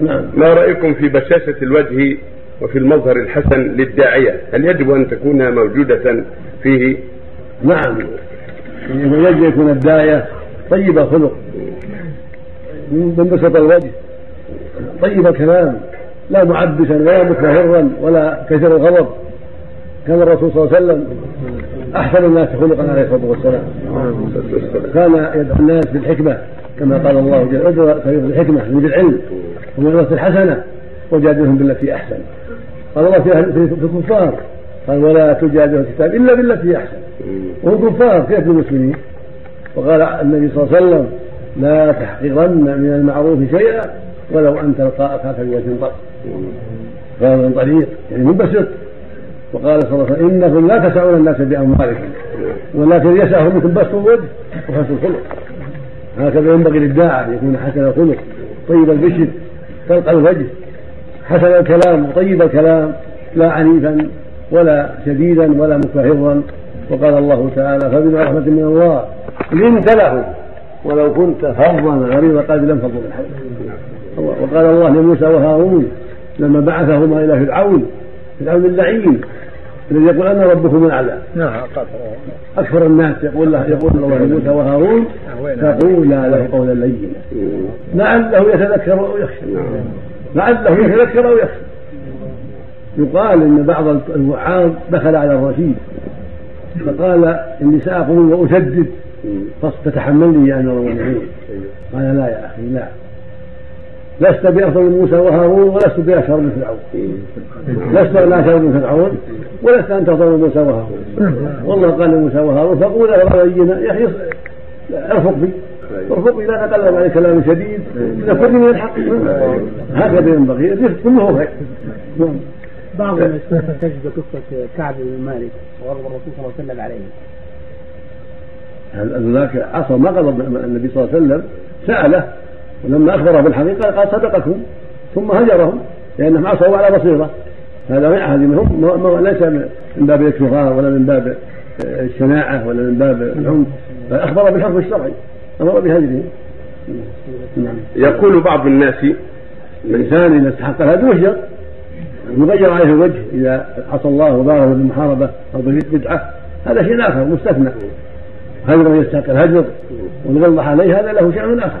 نعم. ما رأيكم في بشاشة الوجه وفي المظهر الحسن للداعية؟ هل يجب أن تكون موجودة فيه؟ نعم. يجب يكون الداعية طيب الخلق. منبسط الوجه. طيب الكلام. لا معبسا ولا متفهرا ولا كثير الغضب. كان الرسول صلى الله عليه وسلم أحسن الناس خلقا عليه الصلاة والسلام. كان يدعو الناس بالحكمة كما قال الله جل ادعو بالحكمه يعني بالعلم وموعظه الحسنة وجادلهم بالتي أحسن. قال الله في الكفار. قال ولا تجادلوا الكتاب إلا بالتي أحسن. وهم كفار كيف بالمسلمين؟ وقال النبي صلى الله عليه وسلم لا تحقرن من المعروف شيئا ولو أن تلقى اخاك بوجه طلق قال من طريق يعني منبسط وقال صلى الله عليه وسلم إنكم لا تسعون الناس بأموالكم ولكن يسعهم منكم بسط الوجه وحسن الخلق. هكذا ينبغي للداعي أن يكون حسن الخلق طيب البشر. طلق الوجه. حسن الكلام وطيب الكلام لا عنيفا ولا شديدا ولا مكفرا وقال الله تعالى فبما رحمة من الله لنت له ولو كنت فظا غليظ القلب لم فضوا وقال الله لموسى وهارون لما بعثهما إلى فرعون فرعون اللعين الذي يقول أنا ربكم الاعلى نعم أكثر الناس يقول له يقول الله لموسى وهارون فقولا له قولا لينا. لعله يتذكر أو يخشى. لعله يتذكر أو يخشى. يقال إن بعض الوعاظ دخل على الرشيد فقال إني سأقوم وأسدد. فتحملني يا امير المؤمنين قال لا يا أخي لا. لست بأفضل من موسى وهارون ولست بأشهر من فرعون. لست باشهر من فرعون ولست أنت أفضل من موسى وهارون. والله قال لموسى وهارون فقولا له بينا يا أخي ارفق بي. ارفق بي لا اتكلم عليه كلام شديد. لكل من الحق. هكذا ينبغي. الرفق كله خير بعض الناس تجد قصة كعب بن مالك وغضب الرسول صلى الله عليه وسلم عليه. ذاك عصى ما غضب النبي صلى الله عليه وسلم؟ سأله. ولما أخبره بالحقيقة قال صدقكم ثم هجرهم لأنهم عصوا على بصيرة. هذا هذه هم ليس من باب الاكتفاء ولا من باب الشناعة ولا من باب العنف بل أخبر بالحكم الشرعي أمر بهجرهم يقول بعض الناس الإنسان إذا استحق الهدي يهجر يغير عليه الوجه إذا عصى الله وضاره بالمحاربة أو بالبدعة هذا شيء آخر مستثنى. هجر يستحق الهجر والغلظة عليه هذا له شأن آخر.